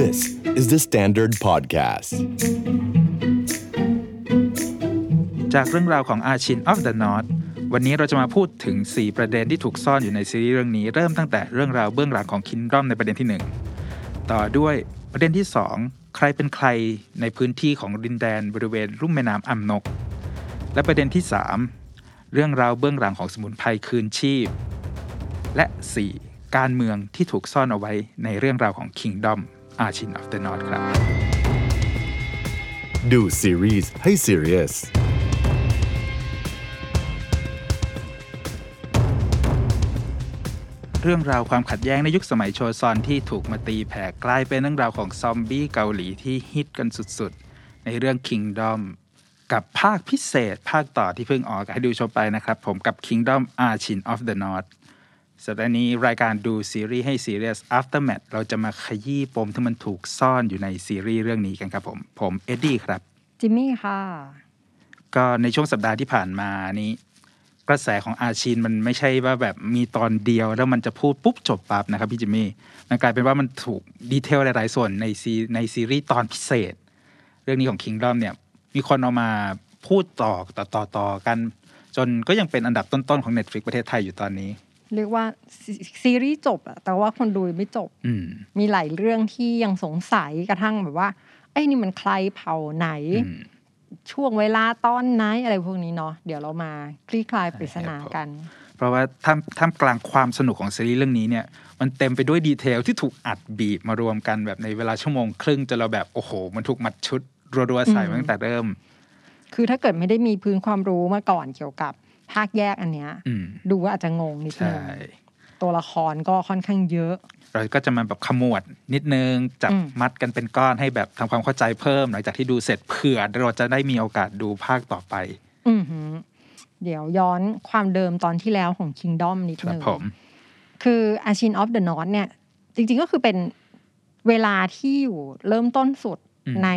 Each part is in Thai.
This is the Standard Podcast. จากเรื่องราวของอาชิน of the North วันนี้เราจะมาพูดถึง 4 ประเด็นที่ถูกซ่อนอยู่ในซีรีส์เรื่องนี้ เริ่มตั้งแต่เรื่องราวเบื้องหลังของคินดอมในประเด็นที่ 1 ต่อด้วยประเด็นที่ 2 ใครเป็นใครในพื้นที่ของดินแดนบริเวณรุ่มแม่น้ำอัมนก และประเด็นที่ 3 เรื่องราวเบื้องหลังของสมุนไพรคืนชีพ และ 4 การเมืองที่ถูกซ่อนเอาไว้ในเรื่องราวของ Kingdom อาชิน of the North ครับ ดูซีรีส์ให้ serious เรื่องราวความขัดแย้งในยุคสมัยโชซอนที่ถูกมาตีแผ่กลายเป็นเรื่องราวของซอมบี้เกาหลีที่ฮิตกันสุดๆ ในเรื่อง Kingdom กับภาคพิเศษภาคต่อที่เพิ่งออกให้ดูชมไปนะครับ ผมกับ Kingdom Archin of the North สัปดาห์นี้รายการดูซีรีส์ให้ Serious Aftermath เราจะมาขยี้ปมที่มันถูกซ่อนอยู่ในซีรีส์เรื่องนี้กันครับผม ผมเอ็ดดี้ครับ จิมมี่ค่ะ ก็ในช่วงสัปดาห์ที่ผ่านมานี้ กระแสของอาชีนมันไม่ใช่ว่าแบบมีตอนเดียวแล้วมันจะพูดปุ๊บจบปั๊บนะครับพี่จิมมี่ มันกลายเป็นว่ามันถูกดีเทลหลาย ๆ ส่วนในซีในซีรีส์ตอนพิเศษ เรื่องนี้ของ Kingdom เนี่ยมีคนเอามาพูดต่อต่อต่อต่อกัน จนก็ยังเป็นอันดับต้น ๆ ของ Netflix ประเทศไทยอยู่ตอนนี้ เรียกว่าซีซีรีส์จบอะแต่ว่าคนดูยังไม่จบอืมมีหลายเรื่องที่ยังสงสัยกระทั่งแบบว่าไอ้ยนี่มันใครเผ่าไหนอืมช่วงเวลาตอนไหนอะไรพวกนี้เนาะเดี๋ยวเรามาคลี่คลายปริศนากัน เพราะว่าท่ามท่ามกลางความสนุกของซีรีส์เรื่องนี้เนี่ย มันเต็มไปด้วยดีเทลที่ถูกอัดบีบมารวมกันแบบในเวลาชั่วโมงครึ่งจนเราแบบโอ้โห มันถูกมัดชุดรัวๆใส่มาตั้งแต่เริ่ม คือถ้าเกิดไม่ได้มีพื้นความรู้มาก่อนเกี่ยวกับ ภาคแยกอันเนี้ยอืมดูว่าอาจจะงงนิดนึใช่งตัวละครก็ค่อนข้างเยอะ เราก็จะมาแบบขมวดนิดนึงจับอืมมัดกันเป็นก้อนให้แบบทำความเข้าใจเพิ่ม หลังจากที่ดูเสร็จเผื่อเราจะได้มีโอกาสดูภาคต่อไป อือหือเดี๋ยวย้อนความเดิมตอนที่แล้วของ Kingdom นิดครับนึงผมคือ a s h i n of the North เนี่ย จริง ๆก็คือเป็นเวลาที่อยู่เริ่มต้นสุดอืมใน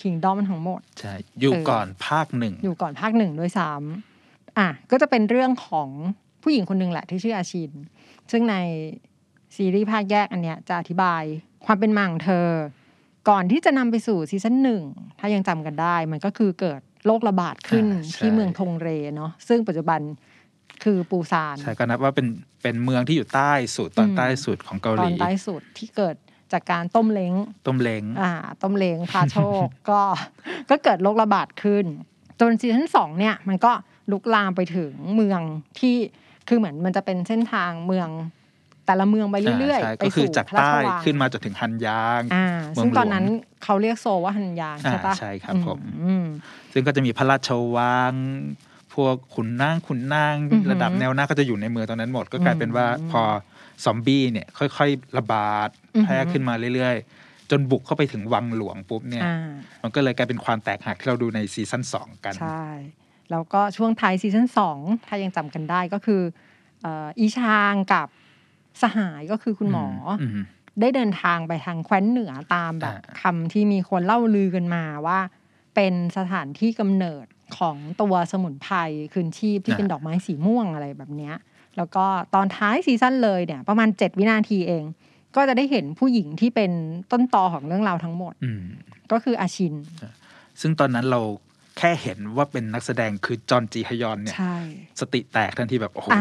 Kingdom ทั้งหมด ใช่ อยู่เออก่อนภาคหนึ่ง อยู่ก่อนภาคหนึ่งด้วยซ้ำ อะก็จะเป็นเรื่องของผู้หญิงคนหนึ่งแหละที่ชื่ออาชิน ซึ่งในซีรีส์ภาคแยกอันเนี้ยจะอธิบายความเป็นมาของเธอ ก่อนที่จะนำไปสู่ซีซั่นหนึ่งถ้ายังจำกันได้ มันก็คือเกิดโรคระบาดขึ้นอ่าใช่ที่เมืองทงเรเนาะซึ่งปัจจุบันคือปูซานใช่ก็นับว่าเป็นเป็นเมืองที่อยู่ใต้สุดตอนอืมใต้สุดของเกาหตอลีนใต้สุดที่เกิดจากการต้มเล้ง ต้มเล้งอ่า ต้มเล้งพาโชคก็ก็เกิดโรคระบาดขึ้น จนซีซั่นสองเนี่ย มันก็ ลุกลามไปถึงเมืองที่คือเหมือนมันจะเป็นเส้นทางเมืองแต่ละเมืองไปเรื่อยใช่ๆไปก็คือสู่จากพระราใต้ชวังขึ้นมาจนถึงฮันยางอ่าเมืองซึ่งตอนหลวงนั้นเขาเรียกโซว่าฮันยางใช่ปะอ่าใช่ครับผมอืมซึ่งก็จะมีพระราชวังพวกขุนนางขุนนางอือหือระดับแนวหน้าก็จะอยู่ในเมืองตอนนั้นหมด ก็กลายเป็นว่าอืมพอซอมบี้เนี่ยค่อย ๆ ระบาดอือหือแพร่ขึ้นมาเรื่อยๆ จนบุกเข้าไปถึงวังหลวงปุ๊บเนี่ยอ่ามันก็เลยกลายเป็นความแตกหักที่เราดูในซีซั่นสองกันใช่ แล้วก็ช่วงท้ายซีซั่นสองถ้ายังจำกันได้ก็คือเอ่ออีชางกับสหายก็คือคุณหมออมได้เดินทางไปทางแคว้นเหนือตามแบบอ่าคำที่มีคนเล่าลือกันมาว่า เป็นสถานที่กำเนิดของตัวสมุนไพรคืนชีพที่เป็นดอกไม้สีม่วงอะไรแบบเนี้ยแล้วก็ตอนท้ายซีซั่นเลยเนี่ย ประมาณ7วินาทีเอง ก็จะได้เห็นผู้หญิงที่เป็นต้นตอของเรื่องราวทั้งหมดอืมก็คืออาชิน ซึ่งตอนนั้นเรา แค่เห็นว่าเป็นนักแสดงคือจอห์นจีฮยอนเนี่ยใช่สติแตกทันทีแบบโอ้โหอ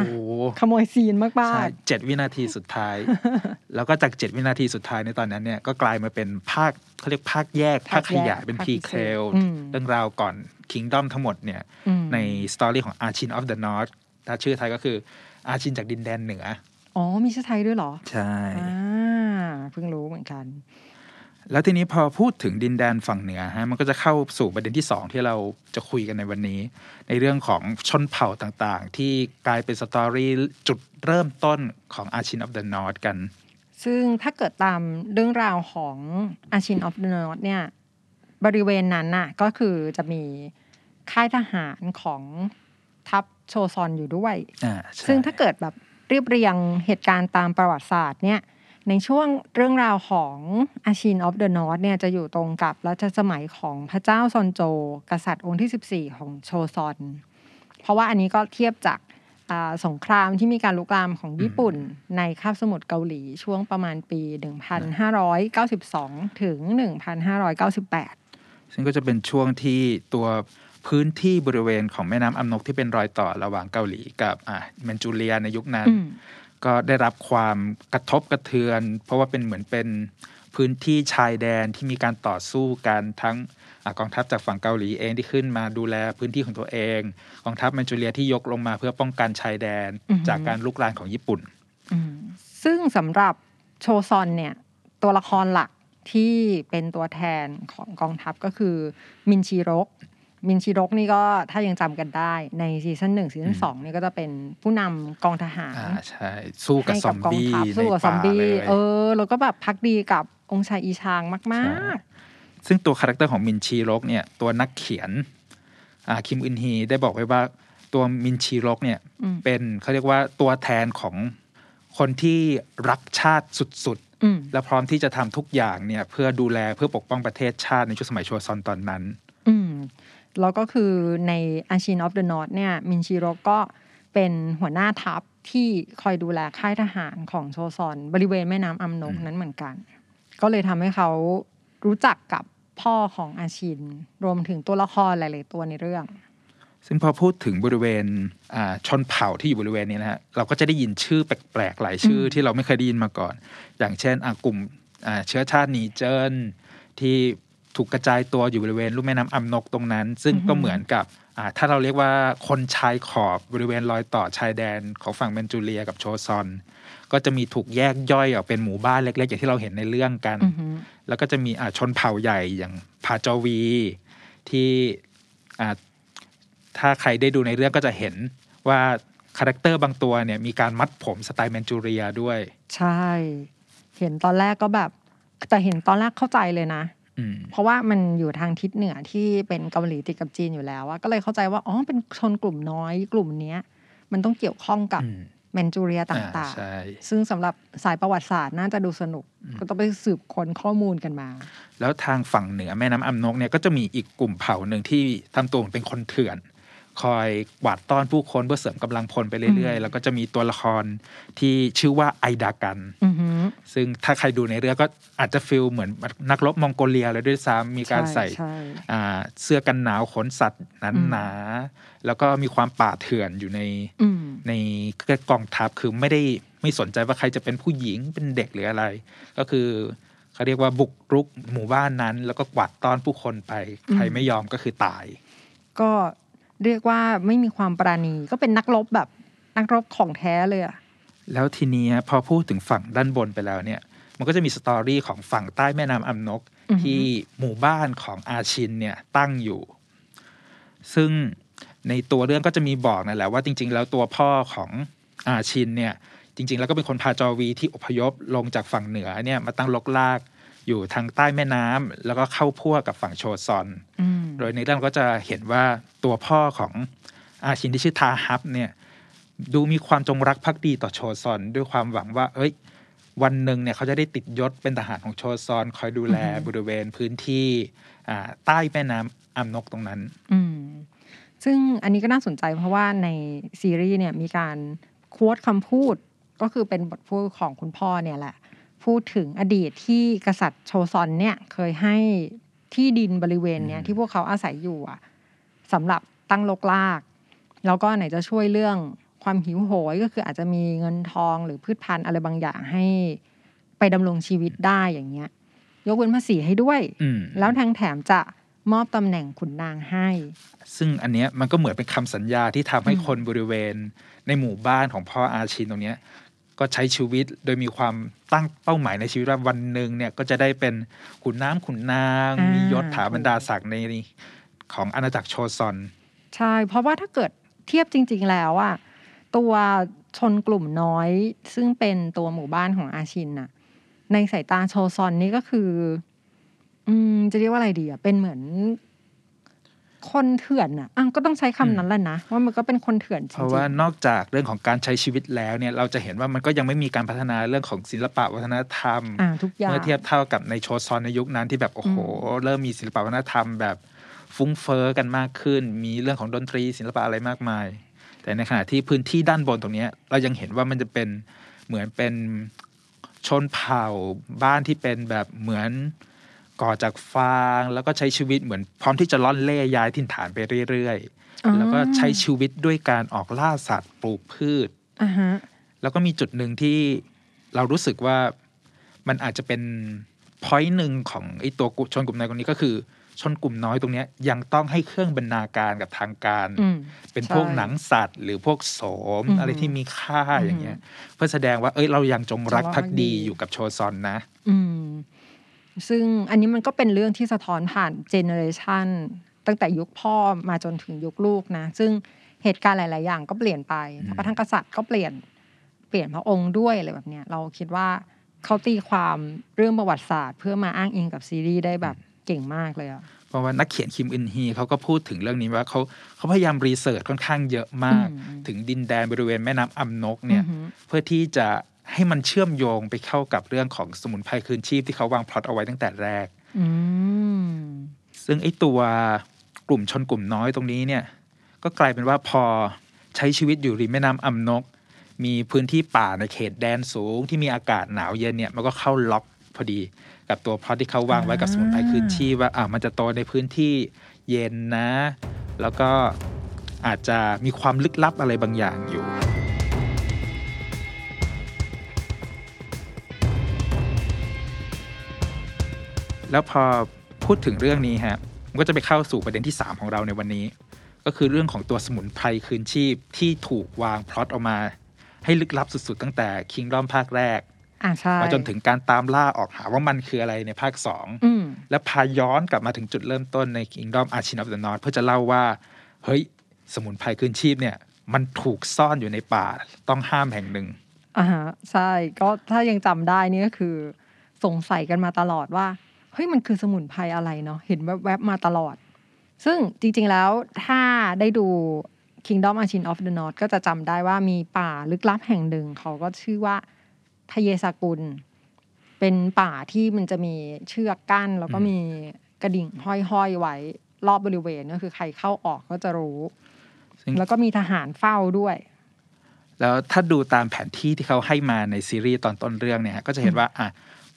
ะขโมยซีนมากใช่เจ็ดวินาทีสุดท้าย แล้วก็จากเจ็ดวินาทีสุดท้ายในตอนนั้นเนี่ยก็กลายมาเป็นภาคเขาเรียกภาคแยก ภาคขยายเป็นภาคพีพิเคเศษลอืมเรื่องราวก่อน Kingdom ทั้งหมดเนี่ยๆอืมในสตอรี่ของ Archin of the North ถ้าชื่อไทยก็คือ Archin จากดินแดนเหนืออ๋อมีชื่อไทยด้วยเหรอ ใช่อ่าเพิ่งรู้เหมือนกัน แล้วทีนี้พอพูดถึงดินแดนฝั่งเหนือฮะมันก็จะเข้าสู่ประเด็นที่สองที่เราจะคุยกันในวันนี้ ในเรื่องของชนเผ่าต่างๆ ที่กลายเป็นสตอรี่จุดเริ่มต้นของ Archin of the North กัน ซึ่งถ้าเกิดตามเรื่องราวของ Ashin of the North เนี่ยบริเวณนั้นน่ะก็คือจะมีค่ายทหารของทัพโชซอนอยู่ด้วยอ่าใช่ซึ่งถ้าเกิดแบบเรียบเรียงเหตุการณ์ตามประวัติศาสตร์เนี่ย ในช่วงเรื่องราวของ Ashin of the North เนี่ยจะอยู่ตรงกับรัชสมัยของพระเจ้าซอนโจ กษัตริย์องค์ที่ 14 ของโชซอน เพราะว่าอันนี้ก็เทียบจากอ่าสงครามที่มีการลุกลามของญี่ปุ่นในคาบสมุทรเกาหลีช่วงประมาณปี 1592 ถึง 1598 ซึ่งก็จะเป็นช่วงที่ตัวพื้นที่บริเวณของแม่น้ำอัมนกที่เป็นรอยต่อระหว่างเกาหลีกับอ่าแมนจูเรียในยุคนั้นอืม ก็ได้รับความกระทบกระเทือน เพราะว่าเป็นเหมือนเป็นพื้นที่ชายแดนที่มีการต่อสู้กันทั้งอากองทัพจากฝั่งเกาหลีเองที่ขึ้นมาดูแลพื้นที่ของตัวเอง กองทัพแมนจูเรียที่ยกลงมาเพื่อป้องกันชายแดนอือฮึจากการรุกรานของญี่ปุ่นอืมซึ่งสำหรับโชซอนเนี่ยตัวละครหลักที่เป็นตัวแทนของกองทัพก็คือมินชีรก มินชีรกนี่ก็ถ้ายังจำกันได้ ในซีซั่นหนึ่งซีซั่นสองเนี่ยก็จะเป็นผู้นำกองทหารอ่าใช่ สู้กับซอมบี้เลยเออ แล้วก็แบบภักดีกับองค์ชายอีชางมากซึ่งตัว character ของมินชีรกเนี่ยตัวนักเขียนอ่าคิมอึนฮีได้บอกไว้ว่าตัวมินชีรกเนี่ยอืมเป็นเขาเรียกว่าตัวแทนของคนที่รักชาติสุดๆอืมๆและพร้อมที่จะทำทุกอย่างเนี่ยเพื่อดูแลเพื่อปกป้องประเทศชาติในช่วงสมัยโชซอนตอนนั้นอืม แล้วก็คือใน Ashin of the North เนี่ยมินชีรกก็เป็นหัวหน้าทัพที่คอยดูแลค่ายทหารของโชซอนบริเวณแม่น้ำอัมนกอืมนั้นเหมือนกัน ก็เลยทำให้เขารู้จักกับพ่อของอาชิน รวมถึงตัวละครหลาย ๆ ตัวในเรื่อง ซึ่งพอพูดถึงบริเวณอ่าชนเผ่าที่อยู่บริเวณนี้นะฮะเราก็จะได้ยินชื่อแปลก ๆ หลายชื่ออมที่เราไม่เคยได้ยินมาก่อน อย่างเช่นอ่ากลุ่มอ่าเชื้อชาตินีเจิ้นที่ ถูกกระจายตัวอยู่บริเวณลุ่มแม่น้ำอัมนกตรงนั้น ซึ่งก็เหมือนกับถ้าเราเรียกว่าคนชายขอบบริเวณรอยต่อชายแดนของฝั่งแมนจูเรียกับโชซอน ก็จะมีถูกแยกย่อยออกเป็นหมู่บ้านเล็กๆ อย่างที่เราเห็นในเรื่องกัน แล้วก็จะมีชนเผ่าใหญ่อย่างพาจวี ที่ถ้าใครได้ดูในเรื่องก็จะเห็นว่า character บางตัวเนี่ยมีการมัดผมสไตล์แมนจูเรียด้วย ใช่ เห็นตอนแรกก็แบบ แต่เห็นตอนแรกเข้าใจเลยนะ เพราะว่ามันอยู่ทางทิศเหนือที่เป็นเกาหลีติดกับจีนอยู่แล้วอะก็เลยเข้าใจว่าอ๋อเป็นชนกลุ่มน้อยกลุ่มเนี้ย มันต้องเกี่ยวข้องกับอืมแมนจูเรียต่างๆ อ่าใช่ๆซึ่งสำหรับสายประวัติศาสตร์น่าจะดูสนุก ก็ต้องไปสืบค้นข้อมูลกันมา แล้วทางฝั่งเหนือแม่น้ำอัมนกเนี่ยก็จะมีอีกกลุ่มเผ่าหนึ่งที่ทำตัวเหมือนเป็นคนเถื่อน คอยกวาดต้อนผู้คนเพื่อเสริมกำลังพลไปเรื่อยอืมๆแล้วก็จะมีตัวละครที่ชื่อว่าไอดากันอือหือซึ่งถ้าใครดูในเรื่องก็อาจจะ feel เหมือนนักรบมองโกเลียเลยด้วยซ้ำมีการใส่ใช่อ่าเสื้อกันหนาวขนสัตว์หนาอืมหนา แล้วก็มีความป่าเถื่อนอยู่ในอืมในกองทัพคือไม่ได้ไม่สนใจว่าใครจะเป็นผู้หญิงเป็นเด็กหรืออะไร ก็คือเขาเรียกว่าบุกรุกหมู่บ้านนั้น แล้วก็กวาดต้อนผู้คนไป ใครไม่ยอมก็คือตาย ก็ เรียกว่าไม่มีความปราณีก็เป็นนักรบแบบนักรบของแท้เลยอะแล้วทีนี้พอพูดถึงฝั่งด้านบนไปแล้วเนี่ย มันก็จะมีสตอรี่ของฝั่งใต้แม่น้ำอัมนกอือหือที่หมู่บ้านของอาชินเนี่ยตั้งอยู่ ซึ่งในตัวเรื่องก็จะมีบอกนั่นแหละว่าจริง ๆ แล้วตัวพ่อของอาชินเนี่ยจริง ๆ แล้วก็เป็นคนพาจอวีที่อพยพลงจากฝั่งเหนือเนี่ยมาตั้งลกลาก อยู่ทางใต้แม่น้ำแล้วก็เข้าพัวกับฝั่งโชซอนอืมโดยในเรื่องก็จะเห็นว่าตัวพ่อของอาชินที่ชื่อทาฮับเนี่ยดูมีความจงรักภักดีต่อโชซอน ด้วยความหวังว่า เอ้ย วันหนึ่งเนี่ยเขาจะได้ติดยศเป็นทหารของโชซอน คอยดูแลอือฮึบริเวณพื้นที่อ่าใต้แม่น้ำอัมนกตรงนั้นอืมซึ่งอันนี้ก็น่าสนใจเพราะว่าในซีรีส์เนี่ยมีการควดคำพูดก็คือเป็นบทพูดของคุณพ่อเนี่ยแหละ พูดถึงอดีตที่กษัตริย์โชซอนเนี่ยเคยให้ที่ดินบริเวณเนี้ยอืมที่พวกเขาอาศัยอยู่อะสำหรับตั้งลกลาก แล้วก็ไหนจะช่วยเรื่องความหิวโหยก็คืออาจจะมีเงินทองหรือพืชพันธุ์อะไรบางอย่างให้ไปดำรงชีวิตได้อย่างเงี้ย ยกเว้นภาษีให้ด้วยอืมแล้วทางแถมจะมอบตำแหน่งขุนนางให้ ซึ่งอันเนี้ยมันก็เหมือนเป็นคำสัญญาที่ทำให้อืมคนบริเวณในหมู่บ้านของพ่ออาชินตรงเนี้ย ก็ใช้ชีวิตโดยมีความตั้งเป้าหมายในชีวิตว่าวันหนึ่งเนี่ยก็จะได้เป็นขุนน้ำขุนนางอ่ามีมียศถาบรรดาศักดิ์ในของอาณาจักรโชซอน ใช่ เพราะว่าถ้าเกิดเทียบจริง ๆ แล้วอะตัวชนกลุ่มน้อย ซึ่งเป็นตัวหมู่บ้านของอาชินน่ะ ในสายตาโชซอนนี่ก็คือ อืมจะเรียกว่าอะไรดีอะเป็นเหมือน คนเถื่อนน่ะอะก็ต้องใช้คำนั้นแหละนะ ว่ามันก็เป็นคนเถื่อนจเพริราะงว่านอกจากเรื่องของการใช้ชีวิตแล้วเนี่ยเราจะเห็นว่ามันก็ยังไม่มีการพัฒนาเรื่องของศิลปะวัฒนธรรมๆอ่าทุกอย่างเมื่อเทียบเท่ากับในโชซอนในยุคนั้นที่แบบโอ้โห เริ่มมีศิลปะวัฒนธรรมแบบฟุ้งเฟ้อกันมากขึ้น มีเรื่องของดนตรีศิลปะอะไรมากมาย แต่ในขณะที่พื้นที่ด้านบนตรงเนี้ยเรายังเห็นว่ามันจะเป็นเหมือนเป็นชนเผ่าบ้านที่เป็นแบบเหมือน ก่อจากฟาง แล้วก็ใช้ชีวิตเหมือนพร้อมที่จะล่อนเล่ย้ายถิ่นฐานไปเรื่อยอ๋อๆแล้วก็ใช้ชีวิตด้วยการออกล่าสัตว์ปลูกพืชอ่าฮะแล้วก็มีจุดหนึ่งที่เรารู้สึกว่ามันอาจจะเป็นพอยต์หนึ่งของไอ้ตัวกุชนกลุ่มน้อยตรงนี้ก็คือ ชนกลุ่มน้อยตรงเนี้ยยังต้องให้เครื่องบรรณาการกับทางการอืมเป็นใช่พวกหนังสัตว์ หรือพวกโสมอืมอะไรที่มีค่าอืมอย่างเงี้ย เพื่อแสดงว่าเอ้ยเรายังจงรักจงรักภักดีภักดีอยู่กับโชซอนนะอืม ซึ่งอันนี้มันก็เป็นเรื่องที่สะท้อนผ่านเจเนอเรชันตั้งแต่ยุคพ่อมาจนถึงยุคลูกนะ ซึ่งเหตุการณ์หลาย ๆ อย่างก็เปลี่ยนไปอืมแม้กระทั่งกษัตริย์ก็เปลี่ยนเปลี่ยนพระองค์ด้วยอะไรแบบเนี้ยเราคิดว่าเขาตีความเรื่องประวัติศาสตร์ เพื่อมาอ้างอิงกับซีรีส์ได้แบบเก่งมากเลยอะเพราะว่านักเขียนคิมอึนฮีเขาก็พูดถึงเรื่องนี้ว่าเขาเขาพยายามรีเสิร์ชค่อนข้างเยอะมากอืมถึงดินแดนบริเวณแม่น้ำอัมนกเนี่ยอือหือเพื่อที่จะ ให้มันเชื่อมโยงไปเข้ากับเรื่องของสมุนไพรคืนชีพที่เขาวางพล็อตเอาไว้ตั้งแต่แรกอืมซึ่งไอ้ตัวกลุ่มชนกลุ่มน้อยตรงนี้เนี่ย ก็กลายเป็นว่าพอใช้ชีวิตอยู่ริมแม่น้ำอัมนก มีพื้นที่ป่าในเขตแดนสูง ที่มีอากาศหนาวเย็นเนี่ยมันก็เข้าล็อกพอดีกับตัวพล็อตที่เขาวางไว้กับสมุนไพรคืนชีพว่าอ่ามันจะโตในพื้นที่เย็นนะ แล้วก็อาจจะมีความลึกลับอะไรบางอย่างอยู่ แล้วพอพูดถึงเรื่องนี้ฮะมันก็จะไปเข้าสู่ประเด็นที่ 3 ของเราในวันนี้ ก็คือเรื่องของตัวสมุนไพรคืนชีพที่ถูกวางพล็อตออกมา ให้ลึกลับสุดๆ ตั้งแต่คิงดอมภาคแรกอ่าใช่มาจนถึงการตามล่าออกหาว่ามันคืออะไรในภาค2อืมและพาย้อนกลับมาถึงจุดเริ่มต้นใน Kingdom Archin of the North เพื่อจะเล่าว่า เฮ้ย สมุนไพรคืนชีพเนี่ย มันถูกซ่อนอยู่ในป่าต้องห้ามแห่งหนึ่งอ่าฮะใช่ ก็ถ้ายังจำได้นี่ก็คือ สงสัยกันมาตลอดว่า เฮ้ยมันคือสมุนไพรอะไรเนาะเห็นแวบๆมาตลอด ซึ่งจริง ๆแล้วถ้าได้ดู Kingdom Archin of the North ก็จะจำได้ว่ามีป่าลึกลับแห่งหนึ่ง เขาก็ชื่อว่าพเยสากุล เป็นป่าที่มันจะมีเชือกกั้น แล้วก็อืมมีกระดิ่งห้อยๆไว้รอบบริเวณก็คือใครเข้าออกก็จะรู้ซึ่งแล้วก็มีทหารเฝ้าด้วย แล้วถ้าดูตามแผนที่ที่เขาให้มาในซีรีส์ตอนต้นเรื่องเนี่ยก็จะเห็นว่าอะ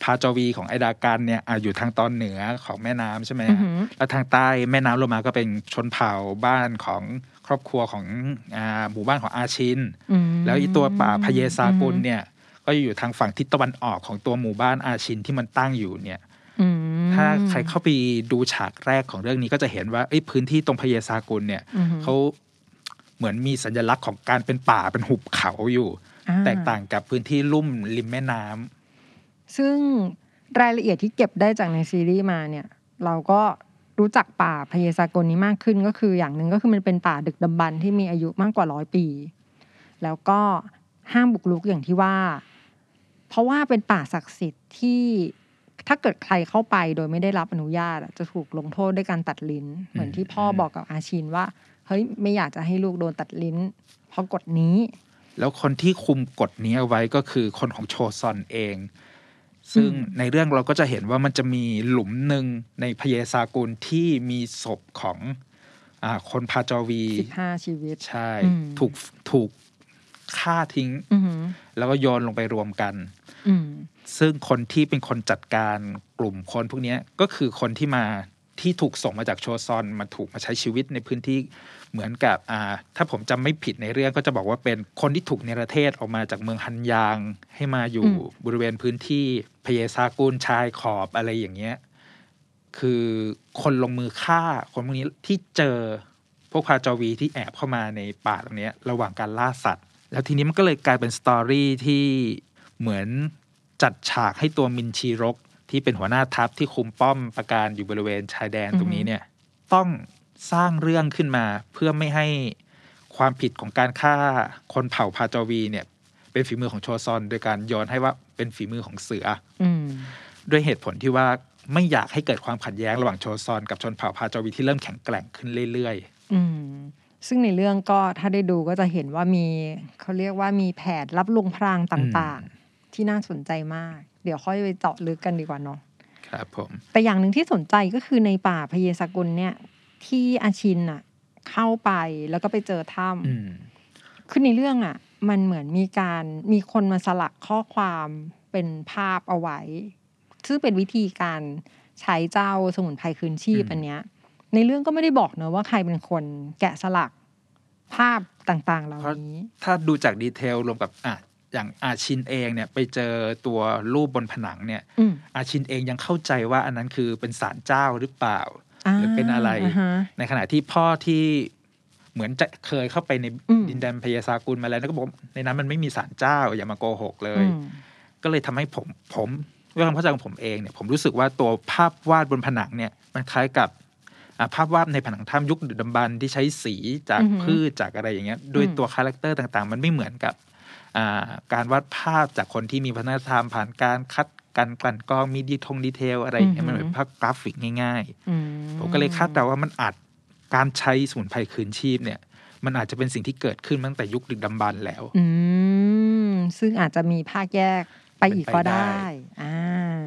พาจาวีของไอดากันเนี่ยอะอยู่ทางตอนเหนือของแม่น้ำใช่ไหมอือหือแล้วทางใต้แม่น้ำลงมาก็เป็นชนเผ่าบ้านของครอบครัวของอ่าหมู่บ้านของอาชินอืมแล้วอีตัวป่าพเยซากุลเนี่ย ก็อยู่ทางฝั่งทิศตะวันออกของตัวหมู่บ้านอาชินที่มันตั้งอยู่เนี่ยอืมถ้าใครเข้าไปดูฉากแรกของเรื่องนี้ก็จะเห็นว่าเอ้ยพื้นที่ตรงพเยซากุลเนี่ยอือหือเขาเหมือนมีสัญลักษณ์ของการเป็นป่าเป็นหุบเขาอยู่อ่แตกต่างกับพื้นที่ลุ่มริมแม่น้ำ ซึ่งรายละเอียดที่เก็บได้จากในซีรีส์มาเนี่ย เราก็รู้จักป่าพเยสากลนี้มากขึ้นก็คืออย่างหนึ่งก็คือมันเป็นป่าดึกดำบรรที่มีอายุมากกว่าร้อยปี แล้วก็ห้ามบุกรุกอย่างที่ว่า เพราะว่าเป็นป่าศักดิ์สิทธิ์ที่ถ้าเกิดใครเข้าไปโดยไม่ได้รับอนุญาตจะถูกลงโทษด้วยการตัดลิ้น เหมือนที่พ่อบอกกับอาชินว่าเฮ้ยไม่อยากจะให้ลูกโดนตัดลิ้น เพราะกฎนี้ แล้วคนที่คุมกฎนี้เอาไว้ก็คือคนของโชซอนเอง ซึ่งอืมในเรื่องเราก็จะเห็นว่ามันจะมีหลุมหนึ่งในพเยซากุลที่มีศพของอาคนพาจาวีสิบห้าชีวิต ใช่อืมถูกถูกฆ่าทิ้งอือหือแล้วก็โยนลงไปรวมกันอืมซึ่งคนที่เป็นคนจัดการกลุ่มคนพวกเนี้ยก็คือคนที่มาที่ถูกส่งมาจากโชซอนมาถูกมาใช้ชีวิตในพื้นที่ เหมือนกับอ่าถ้าผมจำไม่ผิดในเรื่องก็จะบอกว่าเป็นคนที่ถูกเนรเทศออกมาจากเมืองฮันยาง ให้มาอยู่อืมบริเวณพื้นที่พเยซากุลชายขอบอะไรอย่างเงี้ยคือคนลงมือฆ่าคนพวกนี้ที่เจอพวกพาจาวีที่แอบเข้ามาในป่าตรงเนี้ยระหว่างการล่าสัตว์ แล้วทีนี้มันก็เลยกลายเป็นสตอรี่ที่เหมือนจัดฉากให้ตัวมินชีรกที่เป็นหัวหน้าทัพที่คุมป้อมประการอยู่บริเวณชายแดนตรงนี้เนี่ย ต้อง สร้างเรื่องขึ้นมาเพื่อไม่ให้ความผิดของการฆ่าคนเผ่าพาจาวีเนี่ย เป็นฝีมือของโชซอน โดยการโยนให้ว่าเป็นฝีมือของเสืออืมด้วยเหตุผลที่ว่าไม่อยากให้เกิดความขัดแย้งระหว่างโชซอน กับชนเผ่าพาจาวีที่เริ่มแข็งแกร่งขึ้นเรื่อยอืมซึ่งในเรื่องก็ถ้าได้ดูก็จะเห็นว่ามีเขาเรียกว่ามีแผนรับลวงพรางต่างๆ ที่น่าสนใจมาก เดี๋ยวค่อยไปเจาะลึกกันดีกว่าเนาะๆครับผมแต่อย่างหนึ่งที่สนใจก็คือในป่าพเยสกุลเนี่ย ที่อาชินอะเข้าไปแล้วก็ไปเจอถ้อืมคือในเรื่องอะมันเหมือนมีการมีคนมาสลักข้อความเป็นภาพเอาไว้ ซึ่งเป็นวิธีการใช้เจ้าสมุนไพรคืนชีพอืมอันเนี้ย ในเรื่องก็ไม่ได้บอกเนอะว่าใครเป็นคนแกะสลักภาพต่างๆเหล่านี้ ถ้าดูจากดีเทลรวมกับอะอย่างอาชินเองเนี่ยไปเจอตัวรูปบนผนังเนี่ยอืมอาชินเองยังเข้าใจว่าอันนั้นคือเป็นศาลเจ้าหรือเปล่า หรือเป็นอะไราฮะในขณะที่พ่อที่เหมือนจะเคยเข้าไปในอืมดินแดนพยาสากุลมาแล้วแล้วก็บอกว่าในนั้นมันไม่มีศาลเจ้าอย่ามาโกหกเลยอืมก็เลยทำให้ผมผมด้วยความเข้าใจของผมเองเนี่ยผมรู้สึกว่าตัวภาพวาดบนผนังเนี่ยมันคล้ายกับอะภาพวาดในผนังถ้ำยุคดึกดำบรรพ์ที่ใช้สีจากอือหือพืชจากอะไรอย่างเงี้ยด้วยอืมตัว character ต่างๆ มันไม่เหมือนกับอ่าการวาดภาพจากคนที่มีวัฒนธรรมผ่านการคัด การกลั่นกรองมีดีทง detail อะไรอย่างเงี้ยมันเหมือนภาพกราฟิกง่ายๆอืมผมก็เลยคาดเดาว่ามันอาจการใช้สมุนไพรคืนชีพเนี่ย มันอาจจะเป็นสิ่งที่เกิดขึ้นมาตั้งแต่ยุคดึกดำบรรพ์แล้วอืมซึ่งอาจจะมีภาคแยกไปอีกก็ได้เป็นไปได้อ่า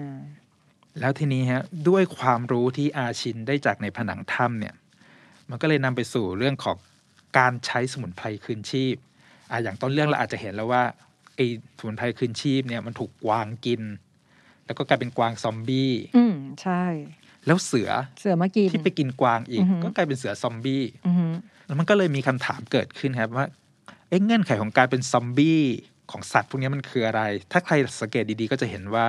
แล้วทีนี้ฮะด้วยความรู้ที่อาชินได้จากในผนังถ้ำเนี่ย มันก็เลยนำไปสู่เรื่องของการใช้สมุนไพรคืนชีพอะอย่างต้นเรื่องเราอาจจะเห็นแล้วว่าไอ้สมุนไพรคืนชีพเนี่ยมันถูกกวางกิน แล้วก็กลายเป็นกวางซอมบี้อืมใช่ แล้วเสือเสือมากินที่ไปกินกวางอีกอือหือก็กลายเป็นเสือซอมบี้อือหือแล้วมันก็เลยมีคำถามเกิดขึ้นครับว่าเอ๊ะเงื่อนไขของการเป็นซอมบี้ของสัตว์พวกนี้มันคืออะไร ถ้าใครสังเกตดีๆ ก็จะเห็นว่า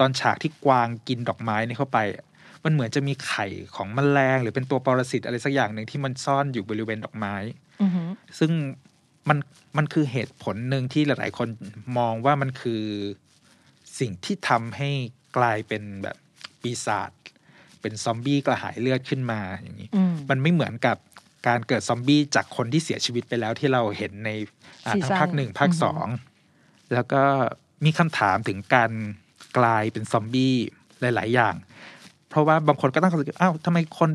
ตอนฉากที่กวางกินดอกไม้นี่เข้าไป มันเหมือนจะมีไข่ของแมลง หรือเป็นตัวปรสิตอะไรสักอย่างหนึ่งที่มันซ่อนอยู่บริเวณดอกไม้อือหือซึ่งมันมันคือเหตุผลหนึ่งที่หลาย ๆ คนมองว่ามันคือ สิ่งที่ทำให้กลายเป็นแบบปีศาจเป็นซอมบี้กระหายเลือดขึ้นมาอย่างนี้อืมมันไม่เหมือนกับการเกิดซอมบี้จากคนที่เสียชีวิตไปแล้วที่เราเห็นในอ่าซีทั้ซั่งนภาคหนึ่งภาคอือฮึสองแล้วก็มีคำถามถึงการกลายเป็นซอมบี้หลาย ๆ อย่าง เพราะว่าบางคนก็ตั้งคำถามอ้าวทำไมคน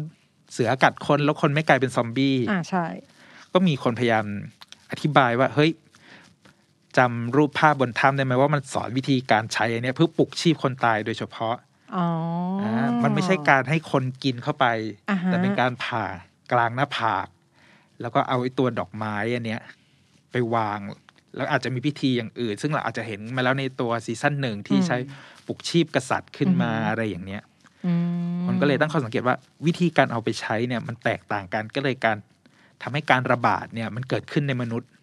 เสือกัดคนแล้วคนไม่กลายเป็นซอมบี้อ่าใช่ ก็มีคนพยายามอธิบายว่า เฮ้ย จำรูปภาพบนถ้ำได้ไหมว่ามันสอนวิธีการใช้อันเนี้ยเพื่อปลุกชีพคนตายโดยเฉพาะอ๋ออามันไม่ใช่การให้คนกินเข้าไปอ่าฮะแต่เป็นการผ่ากลางหน้าผาก แล้วก็เอาไอ้ตัวดอกไม้อันเนี้ยไปวาง แล้วอาจจะมีพิธีอย่างอื่น ซึ่งเราอาจจะเห็นมาแล้วในตัวซีซั่นหนึ่งที่ใช้ปลุกชีพกษัตริย์ขึ้นมาอะไรอย่างเนี้ยอืมมันก็เลยตั้งข้อสังเกตว่า วิธีการเอาไปใช้เนี่ยมันแตกต่างกันก็เลยการทำให้การระบาดเนี่ยมันเกิดขึ้นในมนุษย์อืม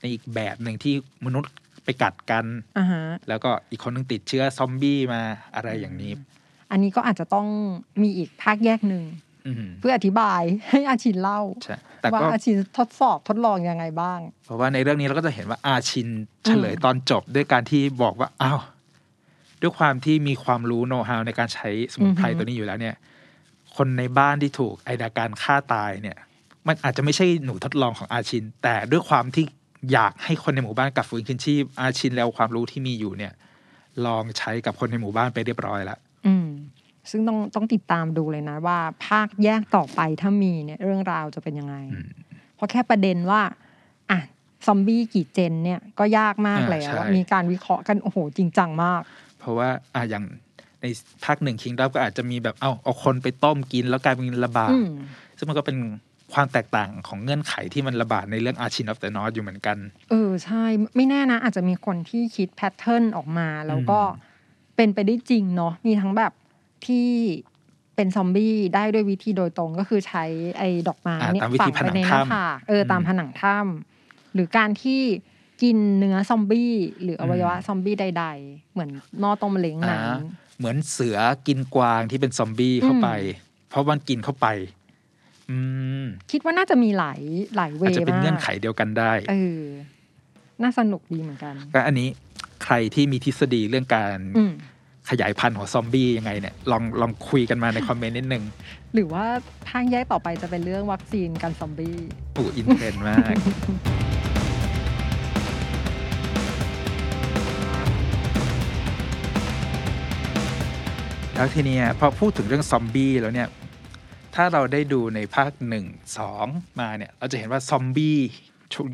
ในอีกแบบหนึ่งที่มนุษย์ไปกัดกันอ่าฮะแล้วก็อีกคนนึงติดเชื้อซอมบี้มาอะไรอย่างนี้ อันนี้ก็อาจจะต้องมีอีกภาคแยกหนึ่งอืมเพื่ออธิบายให้อาชินเล่าใช่แต่ว่าก็อาชินทดสอบทดลองยังไงบ้าง เพราะว่าในเรื่องนี้เราก็จะเห็นว่าอาชินเฉลยตอนจบด้วยการที่บอกว่าอ้าวด้วยความที่มีความรู้โน้ตฮาวในการใช้สมุนไพรอือฮึตัวนี้อยู่แล้วเนี่ย คนในบ้านที่ถูกไอดาการฆ่าตายเนี่ย มันอาจจะไม่ใช่หนูทดลองของอาชิน แต่ด้วยความที่อยากให้คนในหมู่บ้านกลับฟื้นคืนชีพ อาชินแล้วความรู้ที่มีอยู่เนี่ย ลองใช้กับคนในหมู่บ้านไปเรียบร้อยแล้วอืม ซึ่งต้องต้องติดตามดูเลยนะว่า ภาคแยกต่อไปถ้ามีเนี่ยเรื่องราวจะเป็นยังไงอืมเพราะแค่ประเด็นว่าอะซอมบี้กี่เจนเนี่ยก็ยากมากอ่าแล้วใช่มีการวิเคราะห์กันโอ้โหจริงจังมาก เพราะว่าอะอย่างในภาคหนึ่งคิงดับก็อาจจะมีแบบเอาเอาคนไปต้มกินแล้วกลายเป็นระบาดอืมซึ่งมันก็เป็น ความแตกต่างของเงื่อนไขที่มันระบาดในเรื่อง Ashin of the North อยู่เหมือนกัน เออใช่ ไม่แน่นะ อาจจะมีคนที่คิด pattern ออกมา แล้วก็อืมเป็นไปได้จริงเนาะมีทั้งแบบที่เป็นซอมบี้ได้ด้วยวิธีโดยตรงก็คือใช้ไอ้ดอกไม้อ่าเนี่ยตามวิธีในผนังถ้ำ ฝังไปหน้าผากเออตามอืมผนังถ้ำหรือการที่กินเนื้อซอมบี้หรืออวัยวะอืมซอมบี้ใด ๆ เหมือนหม้อต้มเล้งนั้อ่าเหมือนเสือกินกวางที่เป็นซอมบี้เข้าไป เพราะมันกินเข้าไปอืม คิดว่าน่าจะมีหลายหลาย way อาจจะเป็นมากเงื่อนไขเดียวกันได้เออน่าสนุกดีเหมือนกันก็อันนี้ใครที่มีทฤษฎีเรื่องการอืมขยายพันธุ์ของซอมบี้ยังไงเนี่ยลองลองคุยกันมาในคอมเมนต์นิดนึง หรือว่าทางแยกต่อไปจะเป็นเรื่องวัคซีนกันซอมบี้โอ้ in trend มากแล้วทีเนี้ยพอพูดถึงเรื่องซอมบี้แล้วเนี่ย ถ้าเราได้ดูในภาคหนึ่งสองมาเนี่ยเราจะเห็นว่าซอมบี้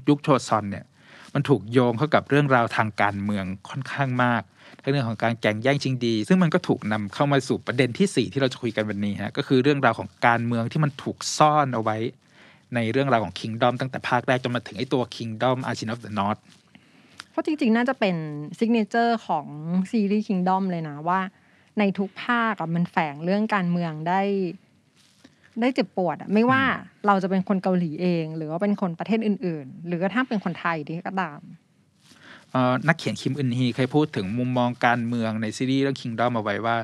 ยุคโชซอนเนี่ยมันถูกโยงเข้ากับเรื่องราวทางการเมืองค่อนข้างมากทั้งเรื่องของการแข่งแย่งชิงดี ซึ่งมันก็ถูกนำเข้ามาสู่ประเด็นที่สี่ที่เราจะคุยกันวันนี้ฮะก็คือเรื่องราวของการเมืองที่มันถูกซ่อนเอาไว้ ในเรื่องราวของ Kingdom ตั้งแต่ภาคแรกจนมาถึงไอ้ตัว Kingdom Archon of the North เพราะจริงๆ น่าจะเป็นsignature ของซีรีส์ Kingdom เลยนะว่า ในทุกภาคมันแฝงเรื่องการเมืองได้ ได้เจ็บปวดอะไม่ว่าเราจะเป็นคนเกาหลีเอง หรือว่าเป็นคนประเทศอื่น ๆ หรือกระทั่งเป็นคนไทยที่ก็ตามเอ่อนักเขียนคิมอึนฮีเคยพูดถึงมุมมองการเมืองในซีรีส์เรื่อง Kingdom เอาไว้ว่า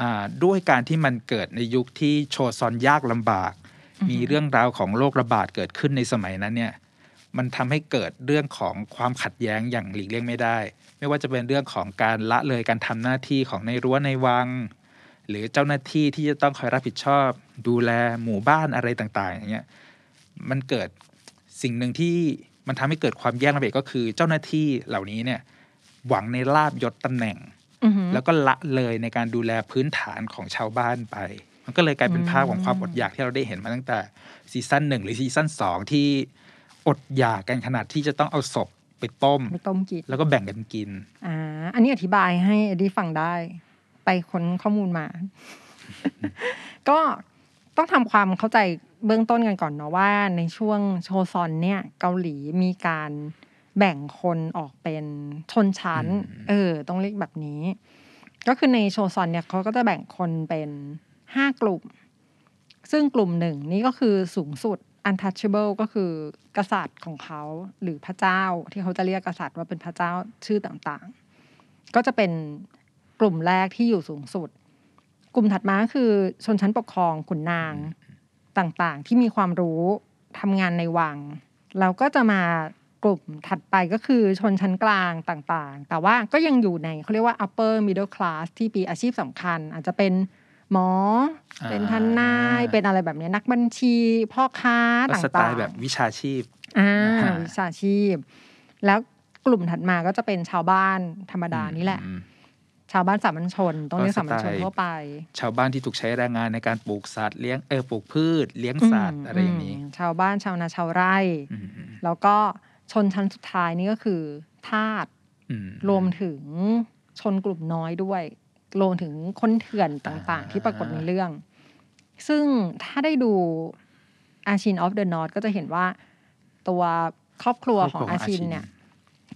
อ่าด้วยการที่มันเกิดในยุคที่โชซอนยากลำบาก มีเรื่องราวของโรคระบาดเกิดขึ้นในสมัยนั้นเนี่ยมันทำให้เกิดเรื่องของความขัดแย้งอย่างหลีกเลี่ยงไม่ได้ ไม่ว่าจะเป็นเรื่องของการละเลยการทำหน้าที่ของในรั้วในวัง หรือเจ้าหน้าที่ที่จะต้องคอยรับผิดชอบ ดูแลหมู่บ้านอะไรต่างๆอย่างเงี้ยมันเกิดสิ่งหนึ่งที่มันทำให้เกิดความแย่งระเบียบก็คือ เจ้าหน้าที่เหล่านี้เนี่ยหวังในลาบยศตำแหน่งอือหือแล้วก็ละเลยในการดูแลพื้นฐานของชาวบ้านไป มันก็เลยกลายเป็นภาพของความอดอยากที่เราได้เห็นมาตั้งแต่ซีซั่นหนึ่งหรือซีซั่นสองที่อดอยากกันขนาดที่จะต้องเอาศพไปต้มไปต้มกินแล้วก็แบ่งกันกินอ่าอันนี้อธิบายให้เอดดี้ฟังได้ ไปค้นข้อมูลมา ก็ต้องทำความเข้าใจเบื้องต้นกันก่อนเนาะว่า ในช่วงโชซอนเนี่ย เกาหลีมีการแบ่งคนออกเป็นชนชั้น เออ ต้องเรียกแบบนี้ ก็คือในโชซอนเนี่ยเขาก็จะแบ่งคนเป็นห้ากลุ่ม ซึ่งกลุ่มหนึ่งนี่ก็คือสูงสุด untouchable ก็คือกษัตริย์ของเขาหรือพระเจ้าที่เขาจะเรียกกษัตริย์ว่าเป็นพระเจ้าชื่อต่างๆ ก็จะเป็น กลุ่มแรกที่อยู่สูงสุด กลุ่มถัดมาก็คือชนชั้นปกครองขุนนางต่างๆ ที่มีความรู้ทำงานในวังแล้วก็จะมากลุ่มถัดไปก็คือชนชั้นกลางต่างๆ แต่ว่าก็ยังอยู่ในเขาเรียกว่า upper middle class ที่มีอาชีพสำคัญ อาจจะเป็นหมออ่าเป็นทนาย เป็นอะไรแบบเนี้ยนักบัญชี พ่อค้าก็ต่างๆสไตล์แบบวิชาชีพอ่าอ่าวิชาชีพ แล้วกลุ่มถัดมาก็จะเป็นชาวบ้านธรรมดานี่แหละอืม ชาวบ้านสามัญชน ต้องเรียกก็สสามัญชนไตล์ทั่วไป ชาวบ้านที่ถูกใช้แรงงานในการปลูกสัตว์เลี้ยงเออปลูกพืช เลี้ยงสัตว์อะไรอย่างนี้มชาวบ้านชาวนาชาวไร่อืมอืมแล้วก็ชนชั้นสุดท้ายนี่ก็คือทาสอืมรวมถึงชนกลุ่มน้อยด้วย รวมถึงคนเถื่อนต่างๆ ที่ปรากฏในเรื่อง ซึ่งถ้าได้ดูอาชินออฟเดอะนอตก็จะเห็นว่า ตัวครอบครัวของอาชินเนี่ย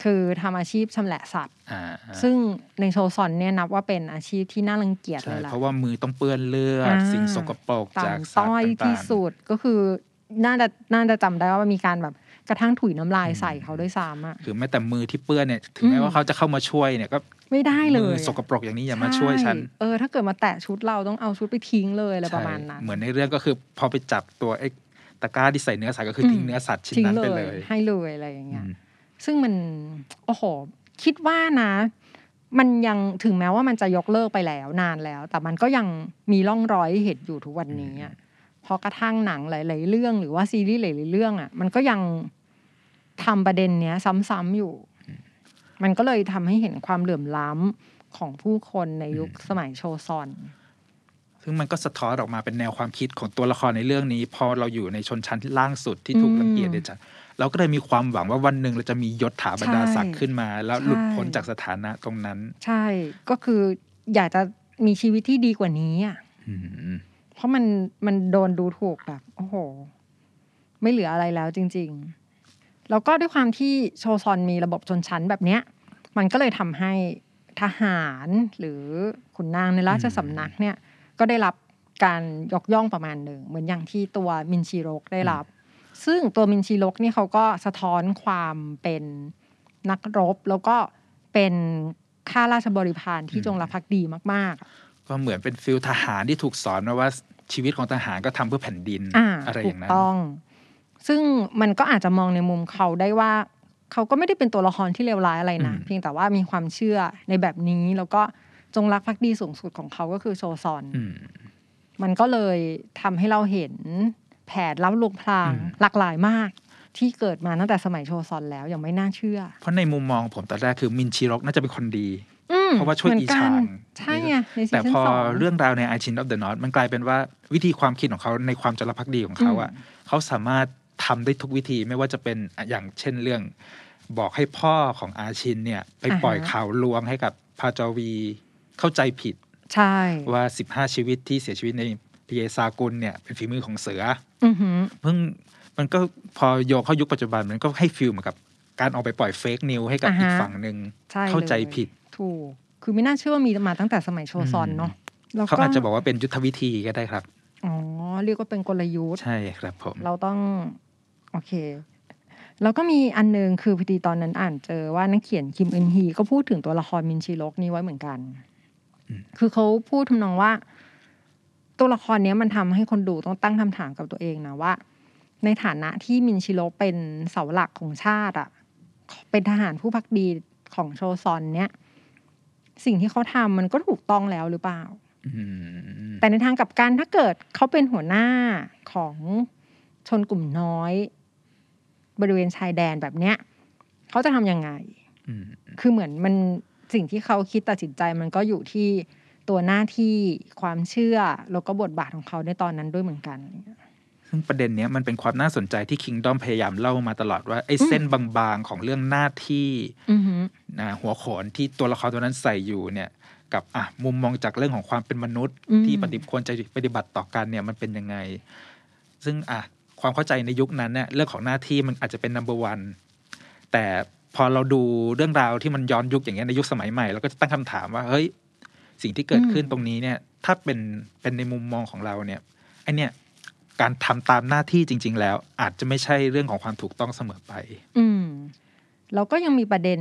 คือทำอาชีพชำแหละสัตว์ อ่าซึ่งในโชซอนเนี่ยนับว่าเป็นอาชีพที่น่ารังเกียจเลใช่ยล่ะ เพราะว่ามือต้องเปื้อนเลือดอ่า สิ่งสกปรกจากต่ำสัตว์ต้อยต่างๆที่สุดก็คือน่าจะน่าจะจำได้ว่ามีการแบบกระทั่งถุยน้ำลายใส่เขาด้วยซ้ำอะคือแม้แต่มือที่เปื้อนเนี่ยถึงแม้อืม ว่าเขาจะเข้ามาช่วยเนี่ยก็ไม่ได้เลมืยออะสกปรกอย่างนี้อย่ามาช่วยฉันใเออ ถ้าเกิดมาแตะชุดเราต้องเอาชุดไปทิ้งเลยอะไรประมาณนั้น ใช่เหมือนในเรื่องก็คือพอไปจับตัวไอ้ตะกร้าที่ใส่เนื้อสัตว์ก็คือทิ้งเนื้อสัตว์ชิ้นทิ้งนั้นเลไปยเลย ให้เลยอะไรอย่างเงี้ย อืม ซึ่งมันโอ้โหคิดว่านะ มันยังถึงแม้ว่ามันจะยกเลิกไปแล้วนานแล้ว แต่มันก็ยังมีร่องรอยให้เห็นอยู่ทุกวันนี้อะเพราะกระทั่งหนังหลาย ๆ เรื่องหรือว่าซีรีส์หลาย ๆ เรื่องอะ มันก็ยังทำประเด็นเนี้ย ซ้ำๆอยู่ มันก็เลยทำให้เห็นความเหลื่อมล้ำของผู้คนในยุคสมัยโชซอน ซึ่งมันก็สะท้อนออกมาเป็นแนวความคิดของตัวละครในเรื่องนี้ พอเราอยู่ในชนชั้นที่ล่างสุดที่ถูกอืมรังเกียจเนี่ยจ้ะ เราก็เลยมีความหวังว่าวันหนึ่งเราจะมียศถาบรรดาศักดิ์ขึ้นมา แล้วหลุดใช่พ้นจากสถานะตรงนั้น ใช่ก็คืออยากจะมีชีวิตที่ดีกว่านี้อะอืมเพราะมันมันโดนดูถูกแบบ โอ้โห ไม่เหลืออะไรแล้วจริง ๆ แล้วก็ด้วยความที่โชซอนมีระบบชนชั้นแบบเนี้ย มันก็เลยทำให้ทหารหรือขุนนางในราชสำนักเนี่ย ก็ได้รับการยกย่องประมาณหนึ่ง เหมือนอย่างที่ตัวมินชิโรกได้รับ ซึ่งตัวมินชิโรกนี่เขาก็สะท้อนความเป็นนักรบ แล้วก็เป็นข้าราชบริพารที่จงรักภักดีมาก ๆ ก็เหมือนเป็นฟิลทหารที่ถูกสอนมาว่าชีวิตของทหารก็ทำเพื่อแผ่นดินอ่าอะไรอถูย่ากงนั้นต้อง ซึ่งมันก็อาจจะมองในมุมเขาได้ว่าเขาก็ไม่ได้เป็นตัวละครที่เลวร้ายอะไรนะอืมเพียงแต่ว่ามีความเชื่อในแบบนี้แล้วก็จงรักภักดีสูงสุดของเขาก็คือโชซอนอืมมันก็เลยทำให้เราเห็น แผนรับลวงพรางอืมหลากหลายมาก ที่เกิดมาตั้งแต่สมัยโชซอนแล้วยังไม่น่าเชื่อ เพราะในมุมมองผมตอนแรกคือมินชิรกน่าจะเป็นคนดีอืมเพราะว่าช่วยหมืนอีกันชางใช่ไงในซีแต่ซั่นพอสองเรื่องราวใน I Chin of the North มันกลายเป็นว่าวิธีความคิดของเขาในความจงรักภักดีของเขาอะเขาสามารถทำได้ทุกวิธีไม่ว่าจะเป็นอะอย่างเช่นเรื่อง บอกให้พ่อของอาชินเนี่ย ไปปล่อยอ่าฮะข่าวลวงให้กับพาจาวีเข้าใจผิด ใช่ว่า 15 ชีวิตที่เสียชีวิตในทีเอซากุลเนี่ยเป็นฝีมือของเสืออือหือ เพิ่งมันก็พอโยกเข้ายุคปัจจุบันมันก็ให้ฟิลเหมือนกับการออกไปปล่อยเฟกนิวให้กับอ่าฮะอีกฝั่งหนึ่งใช่เข้าใจลยผิด ถูก คือไม่น่าเชื่อว่ามีมาตั้งแต่สมัยโชซอนเนาะแล้วเขาก็อาจจะบอกว่าเป็นยุทธวิธีก็ได้ครับ อ๋อ เรียกว่าเป็นกลยุทธ์ ใช่ครับผม เราต้อง โอเค แล้วก็มีอันหนึงคือพอดีตอนนั้นอ่านเจอว่านักเขียนคิมอึนฮีก็พูดถึงตัวละครมินชิโรกนี้ไว้เหมือนกัน คือเขาพูดทำนองว่า ตัวละครเนี้ยมันทำให้คนดูต้องตั้งคำถามกับตัวเองนะว่า ในฐานะที่มินชิโรเป็นเสาหลักของชาติอะเป็นทหารผู้พักดีของโชซอนเนี้ยสิ่งที่เขาทำมันก็ถูกต้องแล้วหรือเปล่าอืมแต่ในทางกลับกันถ้าเกิดเขาเป็นหัวหน้าของชนกลุ่มน้อย บริเวณชายแดนแบบเนี้ยเขาจะทำยังไงอืมคือเหมือนมันสิ่งที่เขาคิดตัดสินใจมันก็อยู่ที่ ตัวหน้าที่ความเชื่อแล้วก็บทบาทของเขาในตอนนั้นด้วยเหมือนกัน ซึ่งประเด็นเนี้ยมันเป็นความน่าสนใจที่คิงดอมพยายามเล่ามาตลอดว่าไอ้เส้นบางๆของเรื่องหน้าที่อือหือนะหัวโขนที่ตัวละครตัวนั้นใส่อยู่เนี่ย กับอะมุมมองจากเรื่องของความเป็นมนุษย์อืมที่ปฏิควรจะปฏิบัติต่อกันเนี่ยมันเป็นยังไง ซึ่งอะความเข้าใจในยุคนั้นเนี่ยเรื่องของหน้าที่มันอาจจะเป็น number one แต่พอเราดูเรื่องราวที่มันย้อนยุคอย่างเงี้ยในยุคสมัยใหม่เราก็จะตั้งคำถามว่าเฮ้ย สิ่งที่เกิดขึ้นตรงนี้เนี่ย ถ้าเป็นเป็นในมุมมองของเราเนี่ยไอเนี่ยการทำตามหน้าที่จริง ๆ แล้ว อาจจะไม่ใช่เรื่องของความถูกต้องเสมอไป อืมแล้วก็ยังมีประเด็น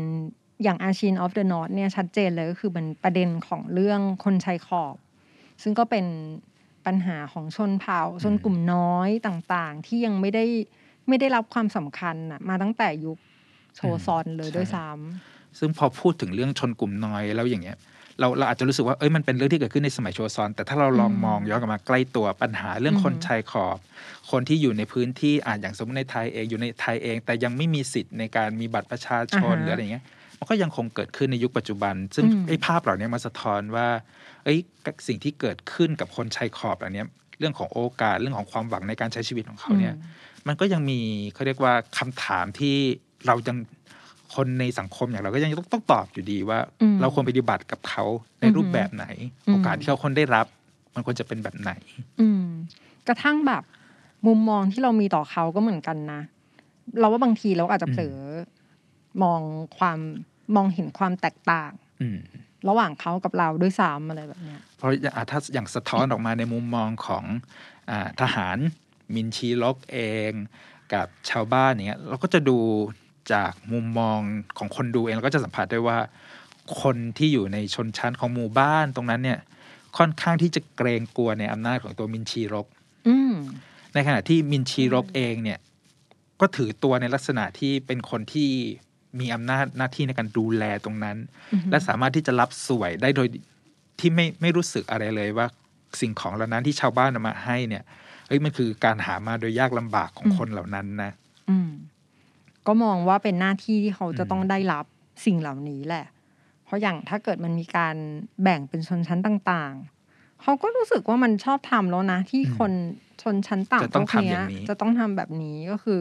อย่างอาชินออฟเดอะนอตเนี่ยชัดเจนเลยก็คือมันประเด็นของเรื่องคนชายขอบ ซึ่งก็เป็นปัญหาของชนเผ่าชนกลุ่มน้อยต่างๆ ที่ยังไม่ได้ไม่ได้รับความสำคัญน่ะมาตั้งแต่ยุคโชซอนเลยใช่ด้วยซ้ซึ่งพอพูดถึงเรื่องชนกลุ่มน้อยแล้วอย่างเงี้ย เราเราอาจจะรู้สึกว่าเอ้ยมันเป็นเรื่องที่เกิดขึ้นในสมัยโชซอน แต่ถ้าเราลองมองย้อนกลับมาใกล้ตัวปัญหาเรื่องคนชายขอบ คนที่อยู่ในพื้นที่อ่าอย่างสมมติในไทยเองอยู่ในไทยเอง แต่ยังไม่มีสิทธิ์ในการมีบัตรประชาชนหรืออะไรเงี้ยมันก็ยังคงเกิดขึ้นในยุคปัจจุบัน ซึ่งไอ้ภาพเหล่านี้มาสะท้อนว่าเอ้ยสิ่งที่เกิดขึ้นกับคนชายขอบเหล่านี้เรื่องของโอกาสเรื่องของความหวังในการใช้ชีวิตของเขาเนี่ยมันก็ยังมีเขาเรียกว่าคำถามที่เรายัง คนในสังคมอย่างเราก็ยังต้องต้องตอบอยู่ดีว่าอืมเราควรปฏิบัติกับเขาในรูปแบบไหนอืมโอกาสที่เขาคนได้รับ มันควรจะเป็นแบบไหนำอืมกระทั่งแบบมุมมองที่เรามีต่อเขาก็เหมือนกันนะ เราว่าบางทีเราอาจจะเผลอมองความมองเห็นความแตกต่างอืมระหว่างเขากับเราด้วยซ้ำอะไรแบบเนี้ยเพราะอะถ้าอย่างสะท้อนออกมาในมุมมองของอาทหารมินชีลกเอง กับชาวบ้านอย่างเงี้ยเราก็จะดู จากมุมมองของคนดูเองเราก็จะสัมผัสได้ว่า คนที่อยู่ในชนชั้นของหมู่บ้านตรงนั้นเนี่ย ค่อนข้างที่จะเกรงกลัวในอำนาจของตัวมินชีรกอืมในขณะที่มินชีรกเองเนี่ย ก็ถือตัวในลักษณะที่เป็นคนที่มีอำนาจหน้าที่ในการดูแลตรงนั้น และสามารถที่จะรับสวยได้โดยที่ไม่ไม่รู้สึกอะไรเลยว่าสิ่งของเหล่านั้นที่ชาวบ้านเอามาให้เนี่ยเอ้ยมันคือการหามาโดยยากลำบากของอืมคนเหล่านั้นนะอืม ก็มองว่าเป็นหน้าที่ที่เขาจะต้องได้รับสิ่งเหล่านี้แหละ เพราะอย่างถ้าเกิดมันมีการแบ่งเป็นชนชั้นต่างๆ เขาก็รู้สึกว่ามันชอบทำแล้วนะ ที่อืมคนชนชั้นต่ำจะต้องพวกเนี้ทำอย่างนี้จะต้องทำแบบนี้ก็คือ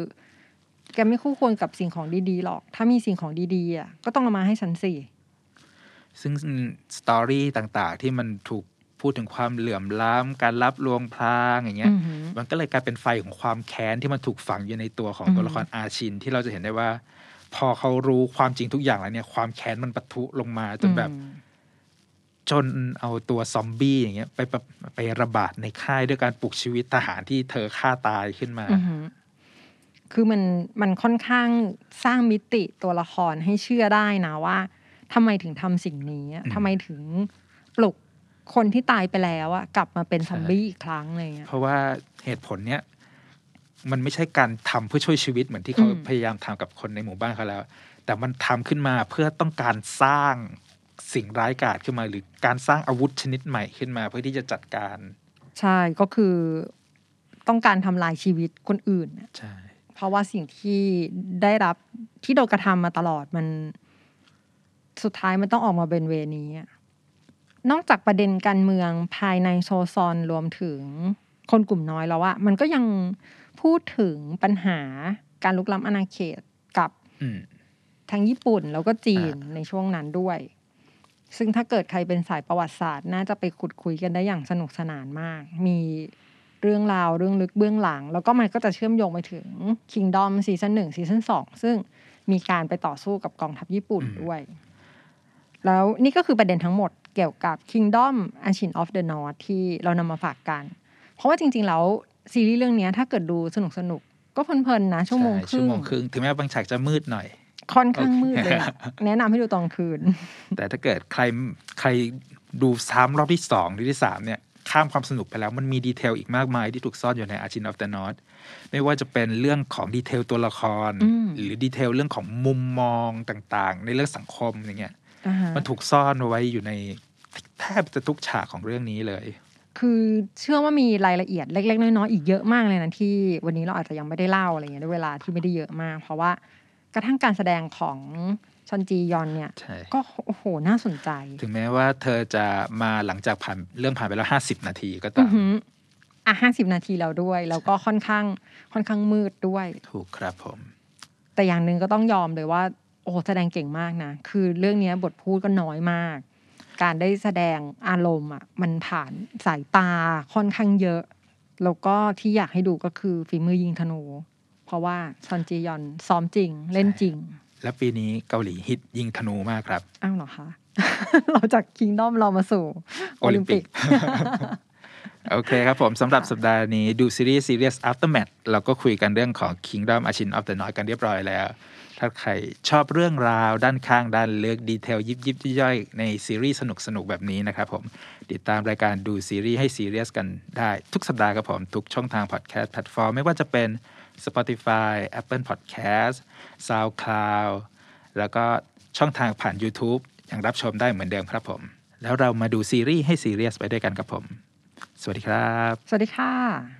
แกไม่คู่ควรกับสิ่งของดีๆหรอก ถ้ามีสิ่งของดีๆอะก็ต้องเอามาให้ฉันสิซึ่งสตอรี่ต่างๆ ที่มันถูก พูดถึงความเหลื่อมล้ำการรับลวงพลางอย่างเงี้ยอือหือมันก็เลยกลายเป็นไฟของความแค้นที่มันถูกฝังอยู่ในตัวของอืมตัวละครอาชินที่เราจะเห็นได้ว่า พอเขารู้ความจริงทุกอย่างแล้วเนี่ย ความแค้นมันปะทุลงมาจนแบบอืมจนเอาตัวซอมบี้อย่างเงี้ยไปไประไประบาดในค่ายด้วยการปลุกชีวิตทหารที่เธอฆ่าตายขึ้นมาอือหือคือมันมันค่อนข้างสร้างมิติตัวละครให้เชื่อได้นะว่าทำไมถึงทำสิ่งนี้อะอืมทำไมถึงปลุก คนที่ตายไปแล้วอะกลับมาเป็นซอมบี้อีกครั้งอะไรเงี้ยเพราะว่าเหตุผลเนี้ยมันไม่ใช่การทำเพื่อช่วยชีวิตเหมือนที่เขาอืมพยายามทำกับคนในหมู่บ้านเขาแล้ว แต่มันทำขึ้นมาเพื่อต้องการสร้างสิ่งร้ายกาจขึ้นมา หรือการสร้างอาวุธชนิดใหม่ขึ้นมาเพื่อที่จะจัดการ ใช่ก็คือต้องการทำลายชีวิตคนอื่นอะใช่เพราะว่าสิ่งที่ได้รับที่โดนกระทำมาตลอดมัน สุดท้ายมันต้องออกมาเป็นเวนี้อะ นอกจากประเด็นการเมืองภายในโซซอนรวมถึงคนกลุ่มน้อยแล้วอะมันก็ยังพูดถึงปัญหาการลุกล้ำอาณาเขตกับอืมทั้งญี่ปุ่นแล้วก็จีนอ่าในช่วงนั้นด้วย ซึ่งถ้าเกิดใครเป็นสายประวัติศาสตร์ น่าจะไปขุดคุยกันได้อย่างสนุกสนานมาก มีเรื่องราวเรื่องลึกเบื้องหลัง แล้วก็มันก็จะเชื่อมโยงไปถึง Kingdom ซีซั่นหนึ่งซีซั่นสองซึ่งมีการไปต่อสู้กับกองทัพญี่ปุ่นด้วย แล้วนี่ก็คือประเด็นทั้งหมดเกี่ยวกับ Kingdom a n c i e n of the North ที่เรานำมาฝากกัน เพราะว่าจริง ๆ แล้ว ซีรีส์เรื่องเนี้ยถ้าเกิดดูสนุกสนุกๆก็เพลินๆนะ ชั่วโมงคใช่รึ่ชั่วงโมงครึ่งถึงแม้ว่าบางฉากจะมืดหน่อย ค่อนข้างมืดเลยอะแนะนำให้ดูตอนคืน แต่ถ้าเกิดใครใครดูซ้ำรอบที่สองหรือที่สามเนี่ยข้ามความสนุกไปแล้วมันมี detail อีกมากมายที่ถูกซ่อนอยู่ใน Ashin of the North ไม่ว่าจะเป็นเรื่องของ detail ตัวละครอืมหรือ detail เรื่องของมุมมองต่างๆ ในเรื่องสังคมอย่างเงี้ยอ่าฮะ มันถูกซ่อนไว้อยู่ในแทบจะทุกฉากของเรื่องนี้เลย คือเชื่อว่ามีรายละเอียดเล็ก ๆ น้อยๆอีกเยอะมากเลยนะที่วันนี้เราอาจจะยังไม่ได้เล่าอะไรเงี้ยด้วยเวลาที่ไม่ได้เยอะมาก เพราะว่ากระทั่งการแสดงของชอนจียอนเนี่ยใช่ก็โอ้โหน่าสนใจ ถึงแม้ว่าเธอจะมาหลังจากผ่านเรื่องผ่านไปแล้วห้าสิบนาทีก็อืตาอมหืออะห้าสิบนาทีแล้วด้วย แล้วก็ค่อนข้างค่อนข้างมืดด้วย ถูกครับผม แต่อย่างหนึ่งก็ต้องยอมเลยว่าโอ้โหแสดงเก่งมากนะ คือเรื่องเนี้ยบทพูดก็น้อยมาก การได้แสดงอารมณ์อะมันผ่านสายตาค่อนข้างเยอะ แล้วก็ที่อยากให้ดูก็คือฝีมือยิงธนู เพราะว่าชอนจียอนซ้อมจริงเล่นจริง และปีนี้เกาหลีฮิตยิงธนูมากครับ อ้าวเหรอคะเราจาก Kingdom เรามาสู่ โอลิมปิก โอเคครับผมสำหรับสัปดาห์นี้ดูซีรีส์ Serious Aftermath เราก็คุยกันเรื่องของ Kingdom a c h i n of the North กันเรียบร้อยแล้ว ถ้าใครชอบเรื่องราวด้านกว้างด้านลึก detail ยิบยิบย่อยๆในซีรีส์สนุกสนุกๆแบบนี้นะครับผมติดตามรายการดูซีรีส์ให้ซีเรียสกันได้ทุกสัปดาห์ครับผมทุกช่องทางพอดแคสต์แพลตฟอร์มไม่ว่าจะเป็น Spotify Apple Podcast SoundCloud แล้วก็ช่องทางผ่าน YouTube ยังรับชมได้เหมือนเดิมครับผม แล้วเรามาดูซีรีส์ให้ซีเรียสไปด้วยกันครับผม สวัสดีครับ สวัสดีค่ะ